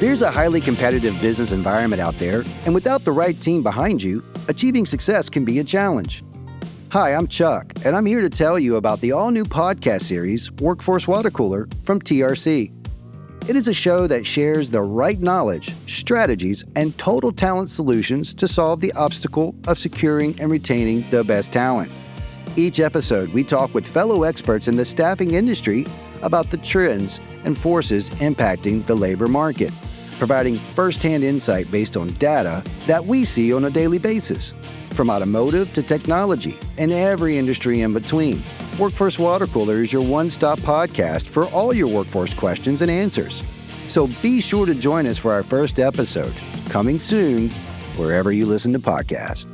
There's a highly competitive business environment out there, and without the right team behind you, achieving success can be a challenge. Hi, I'm Chuck, and I'm here to tell you about the all new podcast series, Workforce Water Cooler, from TRC. It is a show that shares the right knowledge, strategies, and total talent solutions to solve the obstacle of securing and retaining the best talent. Each episode, we talk with fellow experts in the staffing industry about the trends and forces impacting the labor market providing firsthand insight based on data that we see on a daily basis, from automotive to technology and every industry in between. Workforce Water Cooler is your one stop podcast for all your workforce questions and answers. So be sure to join us for our first episode, coming soon, wherever you listen to podcasts.